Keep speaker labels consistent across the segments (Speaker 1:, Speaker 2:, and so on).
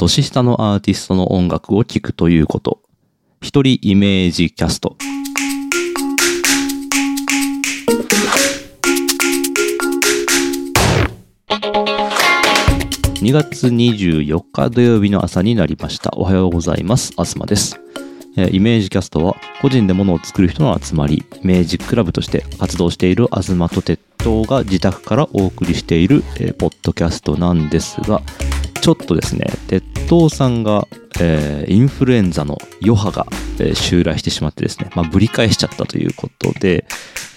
Speaker 1: 年下のアーティストの音楽を聴くということ。一人イメージキャスト。2月24日土曜日の朝になりました。おはようございます。あすまです。イメージキャストは個人で物を作る人の集まり、イメージクラブとして活動している東と鉄塔が自宅からお送りしている、えー、ポッドキャストなんですが、ちょっとですね、鉄塔さんが、えー、インフルエンザの余波が、えー、襲来してしまってですね、まあ、ぶり返しちゃったということで、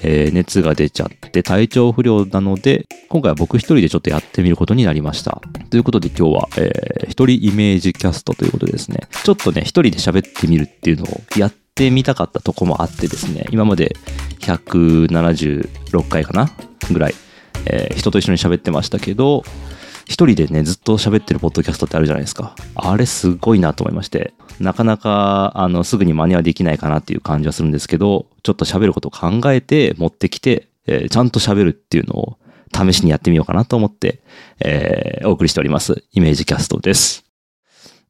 Speaker 1: えー、熱が出ちゃって体調不良なので、今回は僕一人でちょっとやってみることになりました。ということで今日は、えー、一人イメージキャストということでですね、ちょっとね、一人で喋ってみるっていうのをやってみたかったとこもあってですね、今まで176回かなぐらい、えー、人と一緒に喋ってましたけど、一人でね、ずっと喋ってるポッドキャストってあるじゃないですか。あれすごいなと思いまして、なかなか、あの、すぐに真似はできないかなっていう感じはするんですけど、ちょっと喋ることを考えて持ってきて、えー、ちゃんと喋るっていうのを試しにやってみようかなと思って、えー、お送りしております。イメージキャストです。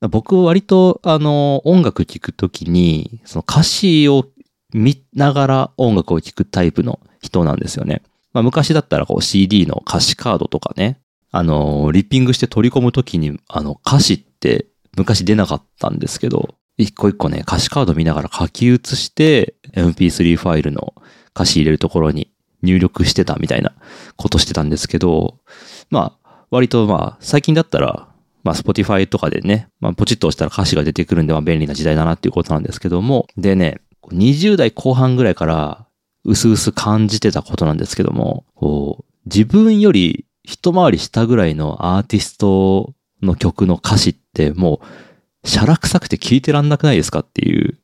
Speaker 1: 僕割と、あの、音楽聴くときに、その歌詞を見ながら音楽を聴くタイプの人なんですよね。まあ、昔だったらこう CD の歌詞カードとかね、あの、リッピングして取り込むときに、あの、歌詞って昔出なかったんですけど、一個一個ね、歌詞カード見ながら書き写して、MP3 ファイルの歌詞入れるところに入力してたみたいなことしてたんですけど、まあ、割とまあ、最近だったら、まあ、Spotify とかでね、まあ、ポチッと押したら歌詞が出てくるんで、まあ、便利な時代だなっていうことなんですけども、でね、20代後半ぐらいから、うすうす感じてたことなんですけども、こう、自分より一回り下ぐらいのアーティストの曲の歌詞ってもう、シャラ臭くて聞いてらんなくないですかっていう、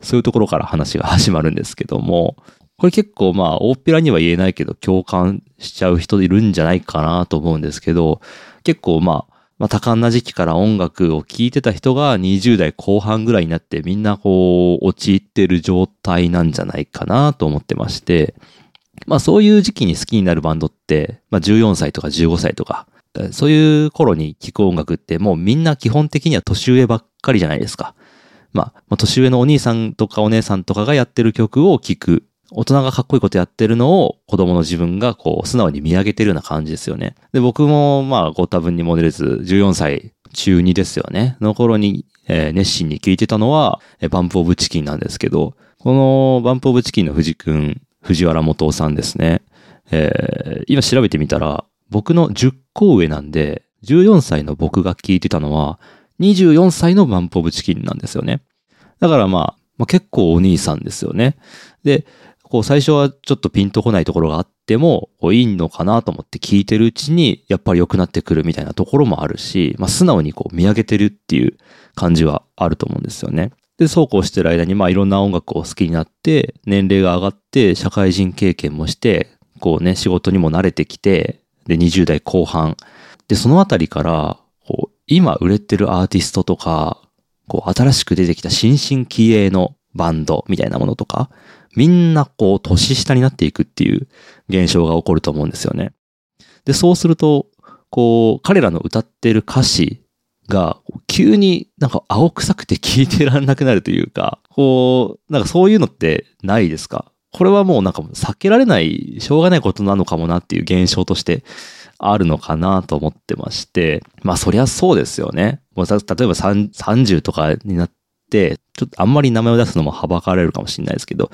Speaker 1: そういうところから話が始まるんですけども、これ結構まあ、大っぴらには言えないけど、共感しちゃう人いるんじゃないかなと思うんですけど、結構まあ、まあ、多感な時期から音楽を聴いてた人が20代後半ぐらいになってみんなこう、陥ってる状態なんじゃないかなと思ってまして、まあそういう時期に好きになるバンドって、まあ14歳とか15歳とか、そういう頃に聴く音楽ってもうみんな基本的には年上ばっかりじゃないですか。まあ、年上のお兄さんとかお姉さんとかがやってる曲を聴く。大人がかっこいいことやってるのを子供の自分がこう素直に見上げてるような感じですよね。で、僕もまあご多分にモデルズ14歳中2ですよね。の頃に、えー、熱心に聴いてたのは、バンプオブチキンなんですけど、このバンプオブチキンの藤くん藤原元夫さんですね。えー、今調べてみたら、僕の10個上なんで、14歳の僕が聞いてたのは、24歳のバンプオブチキンなんですよね。だからまあ、まあ、結構お兄さんですよね。で、こう最初はちょっとピンとこないところがあっても、いいのかなと思って聞いてるうちに、やっぱり良くなってくるみたいなところもあるし、まあ素直にこう見上げてるっていう感じはあると思うんですよね。で、そうこうしてる間に、まあいろんな音楽を好きになって、年齢が上がって、社会人経験もして、こうね、仕事にも慣れてきて、で、20代後半。で、そのあたりから、こう、今売れてるアーティストとか、こう、新しく出てきた新進気鋭のバンドみたいなものとか、みんなこう、年下になっていくっていう現象が起こると思うんですよね。で、そうすると、こう、彼らの歌ってる歌詞が、急になんか青臭くて聞いてらんなくなるというか、こう、なんかそういうのってないですか？これはもうなんか避けられない、しょうがないことなのかもなっていう現象としてあるのかなと思ってまして、まあそりゃそうですよね。もう例えば30とかになって、ちょっとあんまり名前を出すのもはばかれるかもしれないですけど、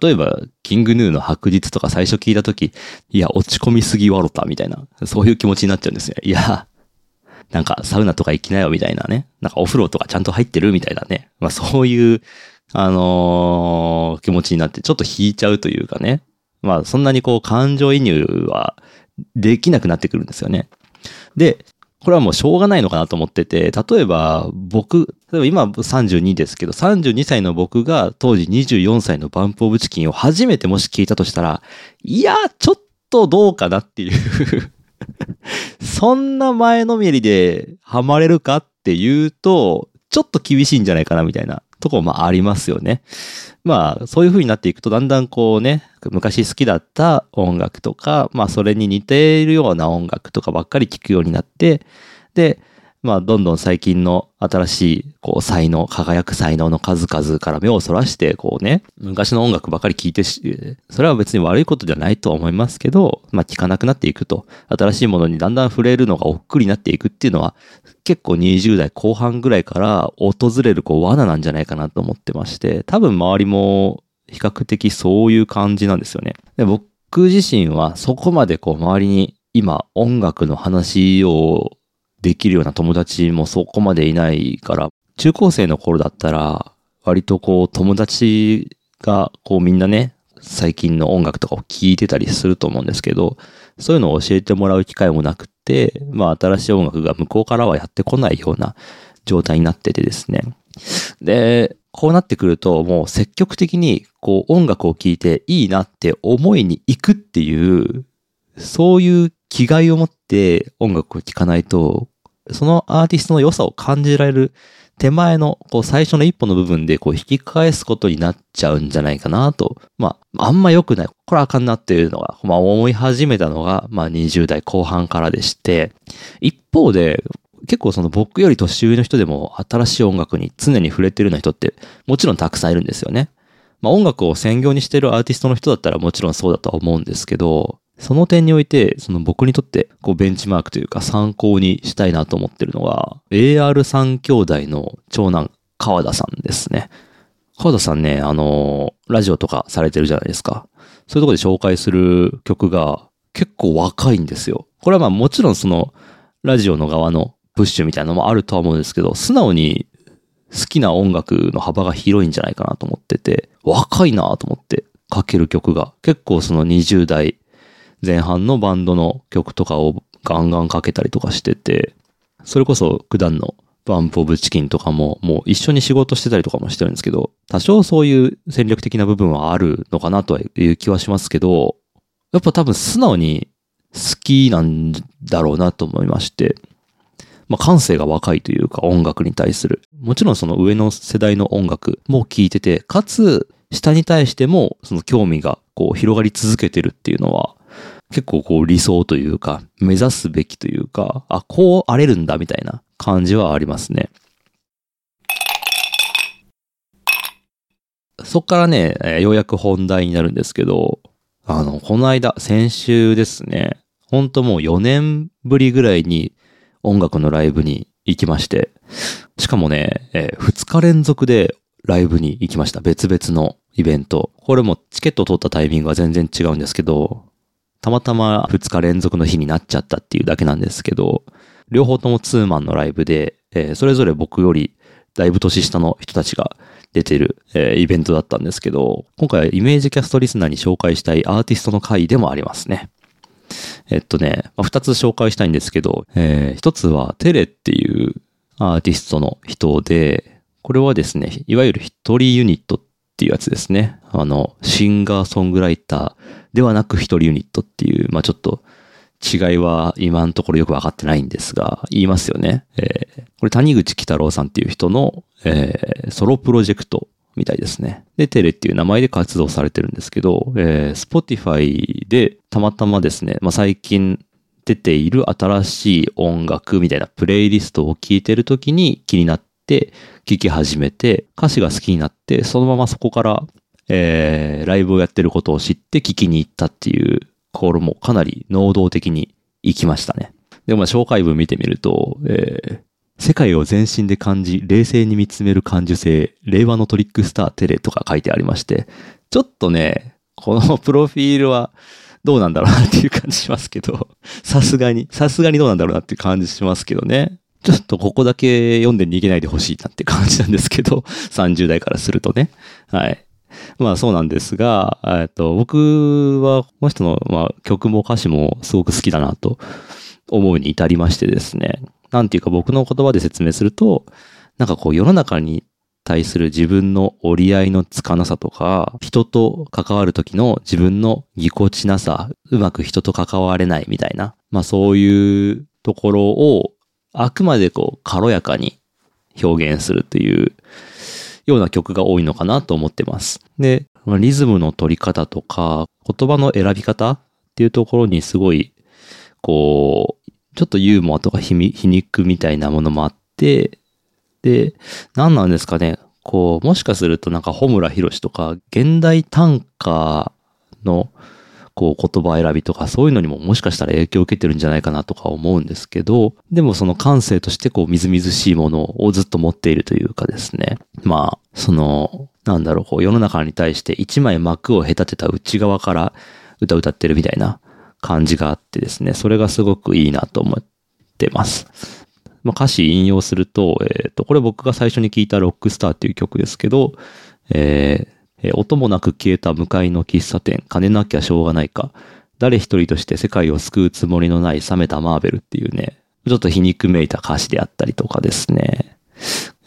Speaker 1: 例えば、キングヌーの白日とか最初聞いたとき、いや、落ち込みすぎわろたみたいな、そういう気持ちになっちゃうんですよ。いや、なんかサウナとか行きなよみたいなね。なんかお風呂とかちゃんと入ってるみたいなね。まあそういう、あのー、気持ちになってちょっと引いちゃうというかね。まあそんなにこう感情移入はできなくなってくるんですよね。で、これはもうしょうがないのかなと思ってて、例えば僕、例えば今32ですけど、32歳の僕が当時24歳のバンプオブチキンを初めてもし聞いたとしたら、いや、ちょっとどうかなっていうそんな前のめりでハマれるかっていうと、ちょっと厳しいんじゃないかなみたいなとこもありますよね。まあそういう風になっていくとだんだんこうね、昔好きだった音楽とか、まあそれに似ているような音楽とかばっかり聴くようになって、で、まあ、どんどん最近の新しい、こう、才能、輝く才能の数々から目をそらして、こうね、昔の音楽ばかり聴いてし、それは別に悪いことじゃないとは思いますけど、まあ、聴かなくなっていくと、新しいものにだんだん触れるのが億劫になっていくっていうのは、結構20代後半ぐらいから訪れる、こう、罠なんじゃないかなと思ってまして、多分周りも比較的そういう感じなんですよね。で僕自身はそこまでこう、周りに今音楽の話をできるような友達もそこまでいないから、中高生の頃だったら、割とこう友達がこうみんなね、最近の音楽とかを聴いてたりすると思うんですけど、そういうのを教えてもらう機会もなくて、まあ新しい音楽が向こうからはやってこないような状態になっててですね。で、こうなってくるともう積極的にこう音楽を聴いていいなって思いに行くっていう、そういう気概を持って音楽を聴かないと、そのアーティストの良さを感じられる手前のこう最初の一歩の部分でこう引き返すことになっちゃうんじゃないかなと。まあ、あんま良くない。これあかんなっていうのが、まあ思い始めたのが、まあ20代後半からでして、一方で、結構その僕より年上の人でも新しい音楽に常に触れてるような人ってもちろんたくさんいるんですよね。まあ音楽を専業にしてるアーティストの人だったらもちろんそうだとは思うんですけど、その点において、その僕にとって、こうベンチマークというか参考にしたいなと思ってるのが、AR3 兄弟の長男、川田さんですね。川田さんね、あの、ラジオとかされてるじゃないですか。そういうところで紹介する曲が結構若いんですよ。これはまあもちろんその、ラジオの側のプッシュみたいなのもあるとは思うんですけど、素直に好きな音楽の幅が広いんじゃないかなと思ってて、若いなと思って書ける曲が。結構その20代前半のバンドの曲とかをガンガンかけたりとかしてて、それこそ九段のバンプオブチキンとかももう一緒に仕事してたりとかもしてるんですけど、多少そういう戦略的な部分はあるのかなという気はしますけど、やっぱ多分素直に好きなんだろうなと思いまして、まあ感性が若いというか音楽に対する。もちろんその上の世代の音楽も聴いてて、かつ下に対してもその興味がこう広がり続けてるっていうのは、結構こう理想というか、目指すべきというか、あ、こうあれるんだみたいな感じはありますね。そっからね、ようやく本題になるんですけど、あの、この間、先週ですね、ほんともう4年ぶりぐらいに音楽のライブに行きまして、しかもね、えー、2日連続でライブに行きました。別々のイベント。これもチケット取ったタイミングは全然違うんですけど、たまたま2日連続の日になっちゃったっていうだけなんですけど、両方ともツーマンのライブで、えー、それぞれ僕よりだいぶ年下の人たちが出てる、えー、イベントだったんですけど、今回はイメージキャストリスナーに紹介したいアーティストの回でもありますね。えっとね、まあ、2つ紹介したいんですけど、えー、1つはテレっていうアーティストの人で、これはですね、いわゆる一人ユニットっていうやつですね。あの、シンガーソングライターではなく一人ユニットっていう、まあちょっと違いは今のところよくわかってないんですが、言いますよね。えー、これ谷口喜太郎さんっていう人の、えー、ソロプロジェクトみたいですね。で、テレっていう名前で活動されてるんですけど、えー、Spotify でたまたまですね、まあ最近出ている新しい音楽みたいなプレイリストを聴いてるときに気になって、聴き始めて、歌詞が好きになって、そのままそこから、えー、ライブをやってることを知って聴きに行ったっていう、これもかなり能動的に行きましたね。でも紹介文見てみると、えー、世界を全身で感じ、冷静に見つめる感受性、令和のトリックスターテレとか書いてありまして、ちょっとね、このプロフィールはどうなんだろうなっていう感じしますけど、さすがに、さすがにどうなんだろうなっていう感じしますけどね。ちょっとここだけ読んで逃げないでほしいなって感じなんですけど、30代からするとね。はい。まあそうなんですが、えっと、僕はこの人の、まあ、曲も歌詞もすごく好きだなと思うに至りましてですね。なんていうか僕の言葉で説明すると、なんかこう世の中に対する自分の折り合いのつかなさとか、人と関わる時の自分のぎこちなさ、うまく人と関われないみたいな、まあそういうところをあくまでこう軽やかに表現するっていうような曲が多いのかなと思ってます。で、リズムの取り方とか、言葉の選び方っていうところにすごい、こう、ちょっとユーモアとか皮肉みたいなものもあって、で、何なんですかね。こう、もしかするとなんか、穂村博とか、現代短歌の、こう、言葉選びとか、そういうのにももしかしたら影響を受けてるんじゃないかなとか思うんですけど、でもその感性として、こう、みずみずしいものをずっと持っているというかですね。まあ、その、なんだろう、こう、世の中に対して一枚幕を隔てた内側から歌歌ってるみたいな感じがあってですね、それがすごくいいなと思ってます。まあ、歌詞引用すると、えっ、と、これ僕が最初に聞いたロックスターっていう曲ですけど、えーえー音もなく消えた向かいの喫茶店、金なきゃしょうがないか、誰一人として世界を救うつもりのない冷めたマーベルっていうね、ちょっと皮肉めいた歌詞であったりとかですね。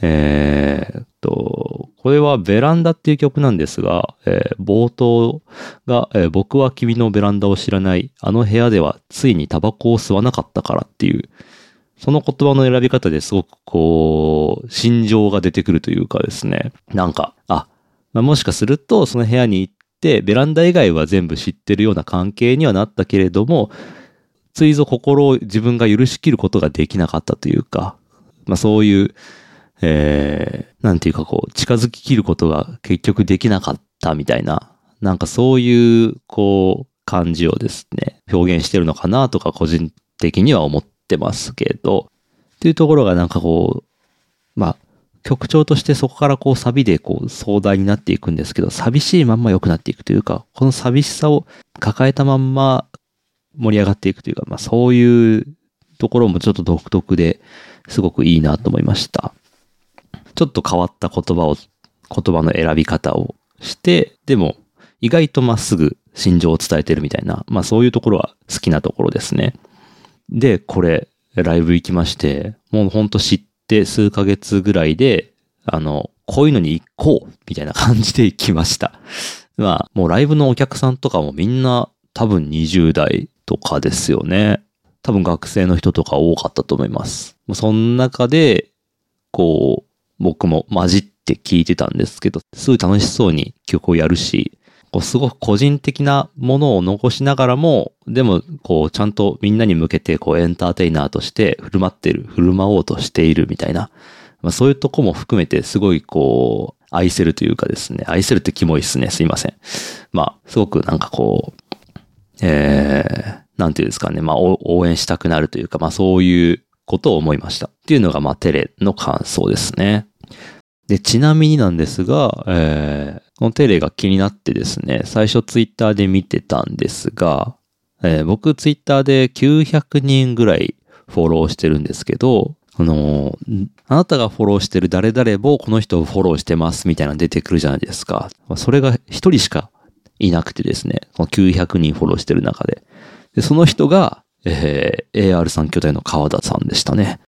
Speaker 1: えーっと、これはベランダっていう曲なんですが、えー冒頭が、えー僕は君のベランダを知らない、あの部屋ではついにタバコを吸わなかったからっていう、その言葉の選び方ですごくこう、心情が出てくるというかですね。なんか、あ、まあ、もしかするとその部屋に行って、ベランダ以外は全部知ってるような関係にはなったけれども、ついぞ心を自分が許しきることができなかったというか、まあそういう、えー、なんていうかこう、近づききることが結局できなかったみたいな、なんかそういう、こう、感じをですね、表現してるのかなとか個人的には思ってますけど、っていうところがなんかこう、まあ、曲調としてそこからこうサビでこう壮大になっていくんですけど、寂しいまんま良くなっていくというか、この寂しさを抱えたまんま盛り上がっていくというか、まあそういうところもちょっと独特ですごくいいなと思いました。ちょっと変わった言葉を、言葉の選び方をして、でも意外とまっすぐ心情を伝えてるみたいな、まあそういうところは好きなところですね。で、これ、ライブ行きまして、もうほんと知って数ヶ月ぐらいで、あの、こういうのに行こうみたいな感じで行きました。まあ、もうライブのお客さんとかもみんな多分20代とかですよね。多分学生の人とか多かったと思います。もうその中で、こう、僕も混じって聞いてたんですけど、すごい楽しそうに曲をやるし、こうすごく個人的なものを残しながらも、でも、こう、ちゃんとみんなに向けて、こう、エンターテイナーとして振る舞ってる、振る舞おうとしているみたいな、まあ、そういうとこも含めて、すごい、こう、愛せるというかですね、愛せるってキモいですね、すいません。まあ、すごくなんかこう、えー、なんていうんですかね、まあ、応援したくなるというか、まあ、そういうことを思いました。っていうのが、まあ、テレの感想ですね。で、ちなみになんですが、えー、このテレが気になってですね、最初ツイッターで見てたんですが、えー僕ツイッターで900人ぐらいフォローしてるんですけど、あのーあなたがフォローしてる誰々もこの人をフォローしてますみたいなの出てくるじゃないですか。それが一人しかいなくてですね、この900人フォローしてる中で。で、その人が、えー AR3 巨大の川田さんでしたね。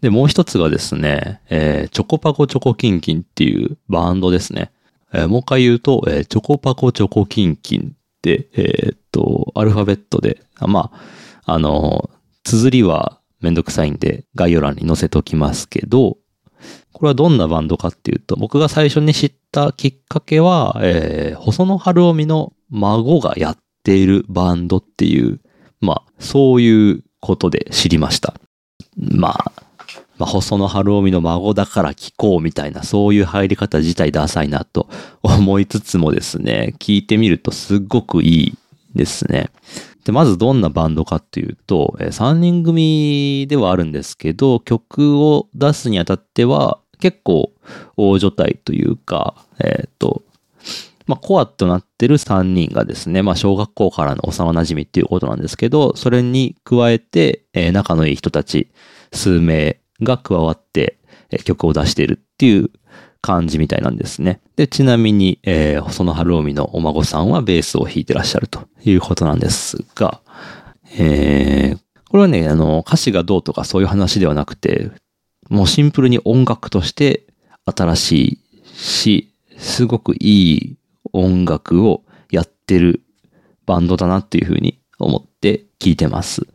Speaker 1: で、もう一つがですね、えーチョコパコチョコキンキンっていうバンドですね。えーもう一回言うと、えーチョコパコチョコキンキンって、えーっと、アルファベットで、まあ、あの、綴りはめんどくさいんで概要欄に載せときますけど、これはどんなバンドかっていうと、僕が最初に知ったきっかけは、えー細野晴臣の孫がやっているバンドっていう、まあ、そういうことで知りました。まあ、まあ、細野晴臣の孫だから聞こうみたいな、そういう入り方自体ダサいなと思いつつもですね、聞いてみるとすっごくいいですね。で、まずどんなバンドかっていうと、3人組ではあるんですけど、曲を出すにあたっては結構大所帯というか、えっ、と、まあ、コアとなってる3人がですね、まあ、小学校からの幼馴染っていうことなんですけど、それに加えて、えー仲のいい人たち数名が加わって、曲を出しているっていう感じみたいなんですね。で、ちなみに、えー、細野晴臣のお孫さんはベースを弾いてらっしゃるということなんですが、えー、これはね、あの、歌詞がどうとかそういう話ではなくて、もうシンプルに音楽として新しいし、すごくいい音楽をやってるバンドだなっていうふうに思って聞いてます。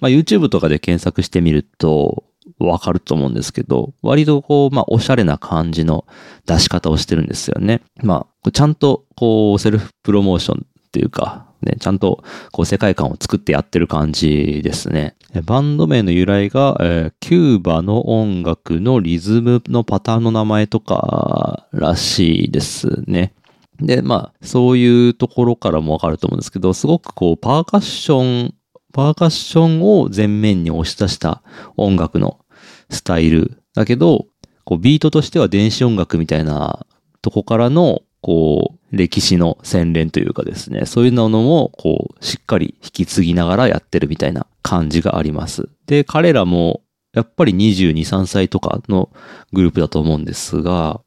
Speaker 1: まあ、YouTube とかで検索してみるとわかると思うんですけど、割とこう、まあ、おしゃれな感じの出し方をしてるんですよね。まあ、ちゃんとこう、セルフプロモーションっていうか、ね、ちゃんとこう世界観を作ってやってる感じですね。バンド名の由来が、えー、キューバの音楽のリズムのパターンの名前とからしいですね。で、まあ、そういうところからもわかると思うんですけど、すごくこう、パーカッション、パーカッションを前面に押し出した音楽のスタイルだけど、こう、ビートとしては電子音楽みたいなとこからの、こう、歴史の洗練というかですね、そういうのも、こう、しっかり引き継ぎながらやってるみたいな感じがあります。で、彼らも、やっぱり22、3歳とかのグループだと思うんですが、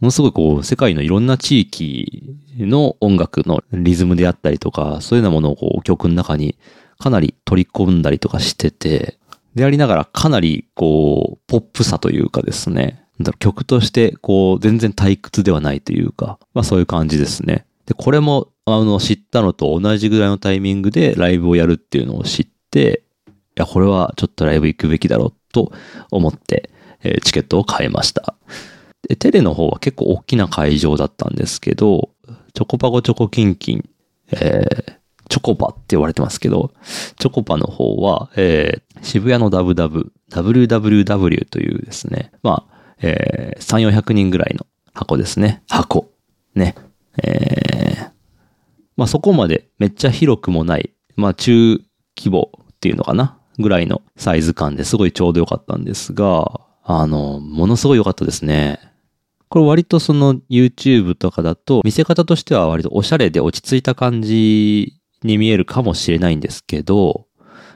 Speaker 1: ものすごいこう、世界のいろんな地域の音楽のリズムであったりとか、そういうようなものをこう、曲の中にかなり取り込んだりとかしてて、でありながらかなりこう、ポップさというかですね、曲としてこう、全然退屈ではないというか、まあそういう感じですね。で、これも、あの、知ったのと同じぐらいのタイミングでライブをやるっていうのを知って、いや、これはちょっとライブ行くべきだろうと思って、えー、チケットを買いました。で、テレの方は結構大きな会場だったんですけど、チョコパゴチョコキンキン、えー、チョコパって言われてますけど、チョコパの方は、えー、渋谷のダブダブ、WWW というですね、まあ、えー、3、400人ぐらいの箱ですね。箱。ね。えー、まあそこまでめっちゃ広くもない、まあ中規模っていうのかな？ぐらいのサイズ感ですごいちょうどよかったんですが、あの、ものすごい良かったですね。これ割とその YouTube とかだと見せ方としては割とおしゃれで落ち着いた感じに見えるかもしれないんですけど、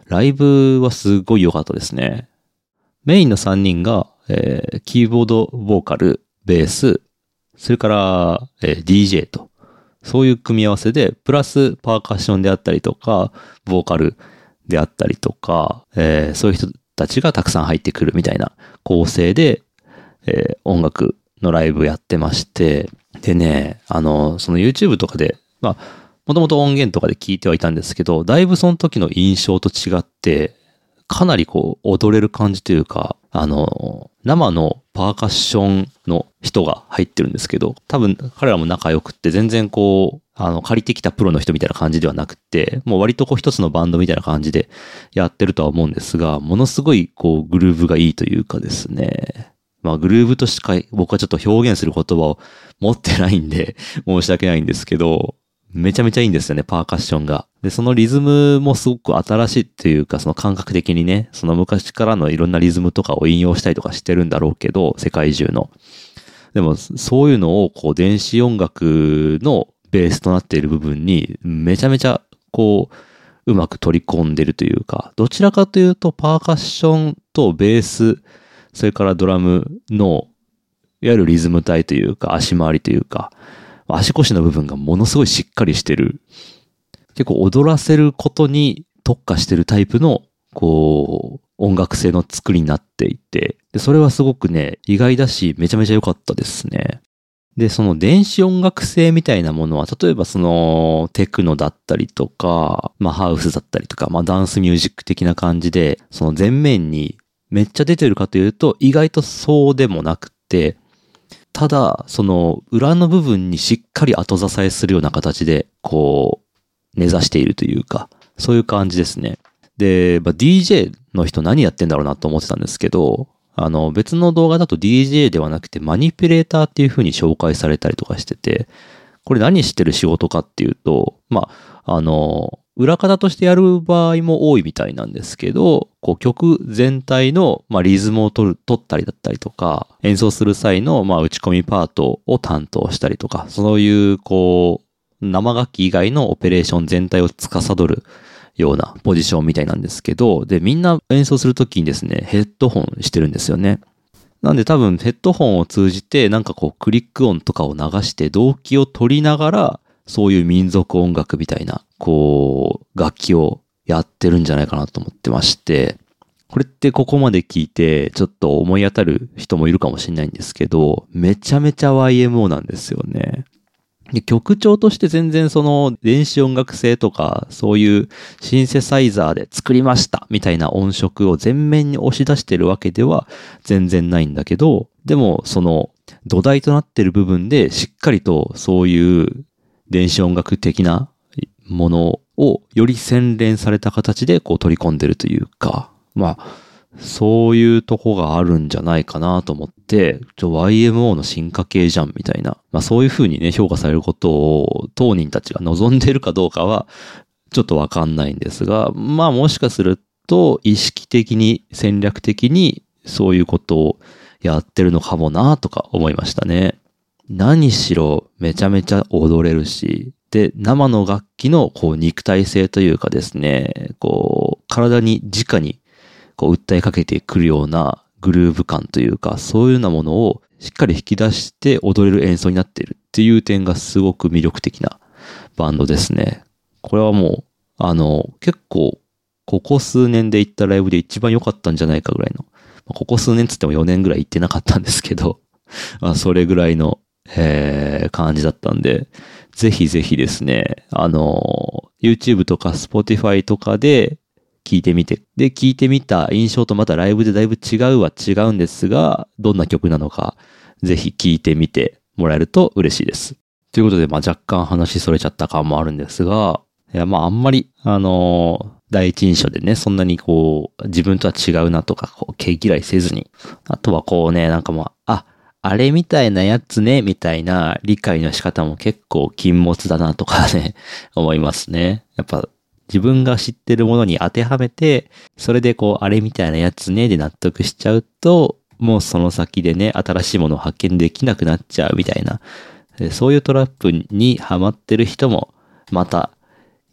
Speaker 1: ライブはすごい良かったですね。メインの3人が、えー、キーボード、ボーカル、ベース、それから、えー、DJ と、そういう組み合わせで、プラスパーカッションであったりとか、ボーカルであったりとか、えー、そういう人たちがたくさん入ってくるみたいな構成で、えー、音楽のライブやってまして、でね、あの、その YouTube とかで、まあ、もともと音源とかで聞いてはいたんですけど、だいぶその時の印象と違って、かなりこう、踊れる感じというか、あの、生のパーカッションの人が入ってるんですけど、多分彼らも仲良くって全然こう、あの、借りてきたプロの人みたいな感じではなくて、もう割とこう一つのバンドみたいな感じでやってるとは思うんですが、ものすごいこう、グルーヴがいいというかですね。まあ、グルーヴとしか僕はちょっと表現する言葉を持ってないんで、申し訳ないんですけど、めちゃめちゃいいんですよね、パーカッションが。で、そのリズムもすごく新しいっていうか、その感覚的にね、その昔からのいろんなリズムとかを引用したりとかしてるんだろうけど、世界中の。でも、そういうのを、こう、電子音楽のベースとなっている部分に、めちゃめちゃ、こう、うまく取り込んでるというか、どちらかというと、パーカッションとベース、それからドラムの、いわゆるリズム体というか、足回りというか、足腰の部分がものすごいしっかりしてる。結構踊らせることに特化してるタイプの、こう、音楽性の作りになっていて、で、それはすごくね、意外だし、めちゃめちゃ良かったですね。で、その電子音楽性みたいなものは、例えばそのテクノだったりとか、まあハウスだったりとか、まあダンスミュージック的な感じで、その前面にめっちゃ出てるかというと、意外とそうでもなくて、ただ、その裏の部分にしっかり後支えするような形で、こう、根ざしているというか、そういう感じですね。で、まあ、DJ の人何やってんだろうなと思ってたんですけど、あの、別の動画だと DJ ではなくてマニピュレーターっていう風に紹介されたりとかしてて、これ何してる仕事かっていうと、まあ、あの、裏方としてやる場合も多いみたいなんですけど、こう曲全体の、まあ、リズムを取る、取ったりだったりとか、演奏する際の、まあ、打ち込みパートを担当したりとか、そういう、こう、生楽器以外のオペレーション全体を司るようなポジションみたいなんですけど、で、みんな演奏するときにですね、ヘッドホンしてるんですよね。なんで多分ヘッドホンを通じてなんかこうクリック音とかを流して動機を取りながらそういう民族音楽みたいな、こう、楽器をやってるんじゃないかなと思ってまして、これってここまで聞いて、ちょっと思い当たる人もいるかもしれないんですけど、めちゃめちゃ YMO なんですよね。で曲調として全然その電子音楽性とか、そういうシンセサイザーで作りましたみたいな音色を全面に押し出してるわけでは全然ないんだけど、でもその土台となってる部分でしっかりとそういう電子音楽的なものをより洗練された形でこう取り込んでるというか、まあ、そういうとこがあるんじゃないかなと思って、ちょ YMO の進化系じゃんみたいな、まあそういう風にね、評価されることを当人たちが望んでるかどうかは、ちょっとわかんないんですが、まあもしかすると意識的に戦略的にそういうことをやってるのかもなとか思いましたね。何しろめちゃめちゃ踊れるし、で、生の楽器のこう肉体性というかですね、こう、体に直にこう訴えかけてくるようなグルーヴ感というか、そういうようなものをしっかり引き出して踊れる演奏になっているっていう点がすごく魅力的なバンドですね。これはもう、あの、結構、ここ数年で行ったライブで一番良かったんじゃないかぐらいの。ここ数年つっても4年ぐらい行ってなかったんですけど、まあ、それぐらいの、えー、感じだったんで、ぜひぜひですね、あの、YouTube とか Spotify とかで聞いてみて、で、聞いてみた印象とまたライブでだいぶ違うは違うんですが、どんな曲なのか、ぜひ聞いてみてもらえると嬉しいです。ということで、まあ若干話それちゃった感もあるんですが、いや、まああんまり、あの第一印象でね、そんなにこう、自分とは違うなとか、こう、毛嫌いせずに。あとはこうね、なんかもう、あ、あれみたいなやつね、みたいな理解の仕方も結構禁物だなとかね、思いますね。やっぱ、自分が知ってるものに当てはめて、それでこう、あれみたいなやつね、で納得しちゃうと、もうその先でね、新しいものを発見できなくなっちゃうみたいな、そういうトラップにハマってる人も、また、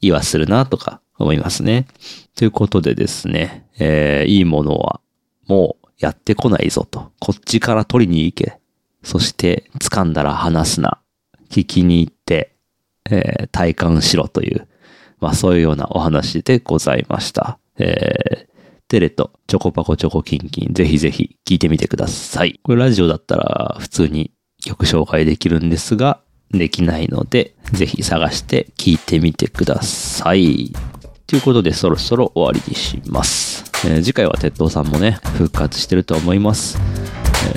Speaker 1: 言わするなとか思いますね。ということでですね、えー、いいものはもうやってこないぞと。こっちから取りに行け。そして掴んだら離すな。聞きに行って、えー、体感しろという、まあそういうようなお話でございました。えー、テレとチョコパコチョコキンキンぜひぜひ聞いてみてください。これラジオだったら普通に曲紹介できるんですが、できないので、ぜひ探して聞いてみてください。ということでそろそろ終わりにします。えー、次回は鉄道さんもね、復活してると思います。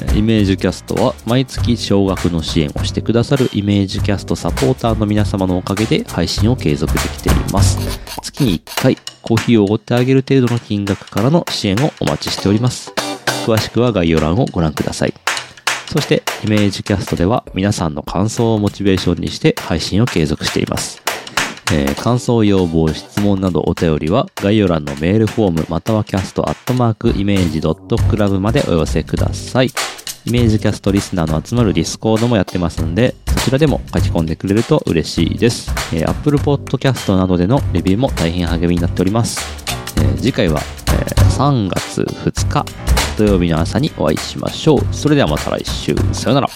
Speaker 1: えー、イメージキャストは毎月少額の支援をしてくださるイメージキャストサポーターの皆様のおかげで配信を継続できています。月に1回コーヒーをおごってあげる程度の金額からの支援をお待ちしております。詳しくは概要欄をご覧ください。そして、イメージキャストでは皆さんの感想をモチベーションにして配信を継続しています。えー、感想、要望、質問などお便りは概要欄のメールフォームまたはキャストアットマークイメージドットクラブまでお寄せください。イメージキャストリスナーの集まるディスコードもやってますんで、そちらでも書き込んでくれると嬉しいです。えー、Apple Podcast などでのレビューも大変励みになっております。えー、次回は、え、3月2日土曜日の朝にお会いしましょう。それではまた来週。さよなら。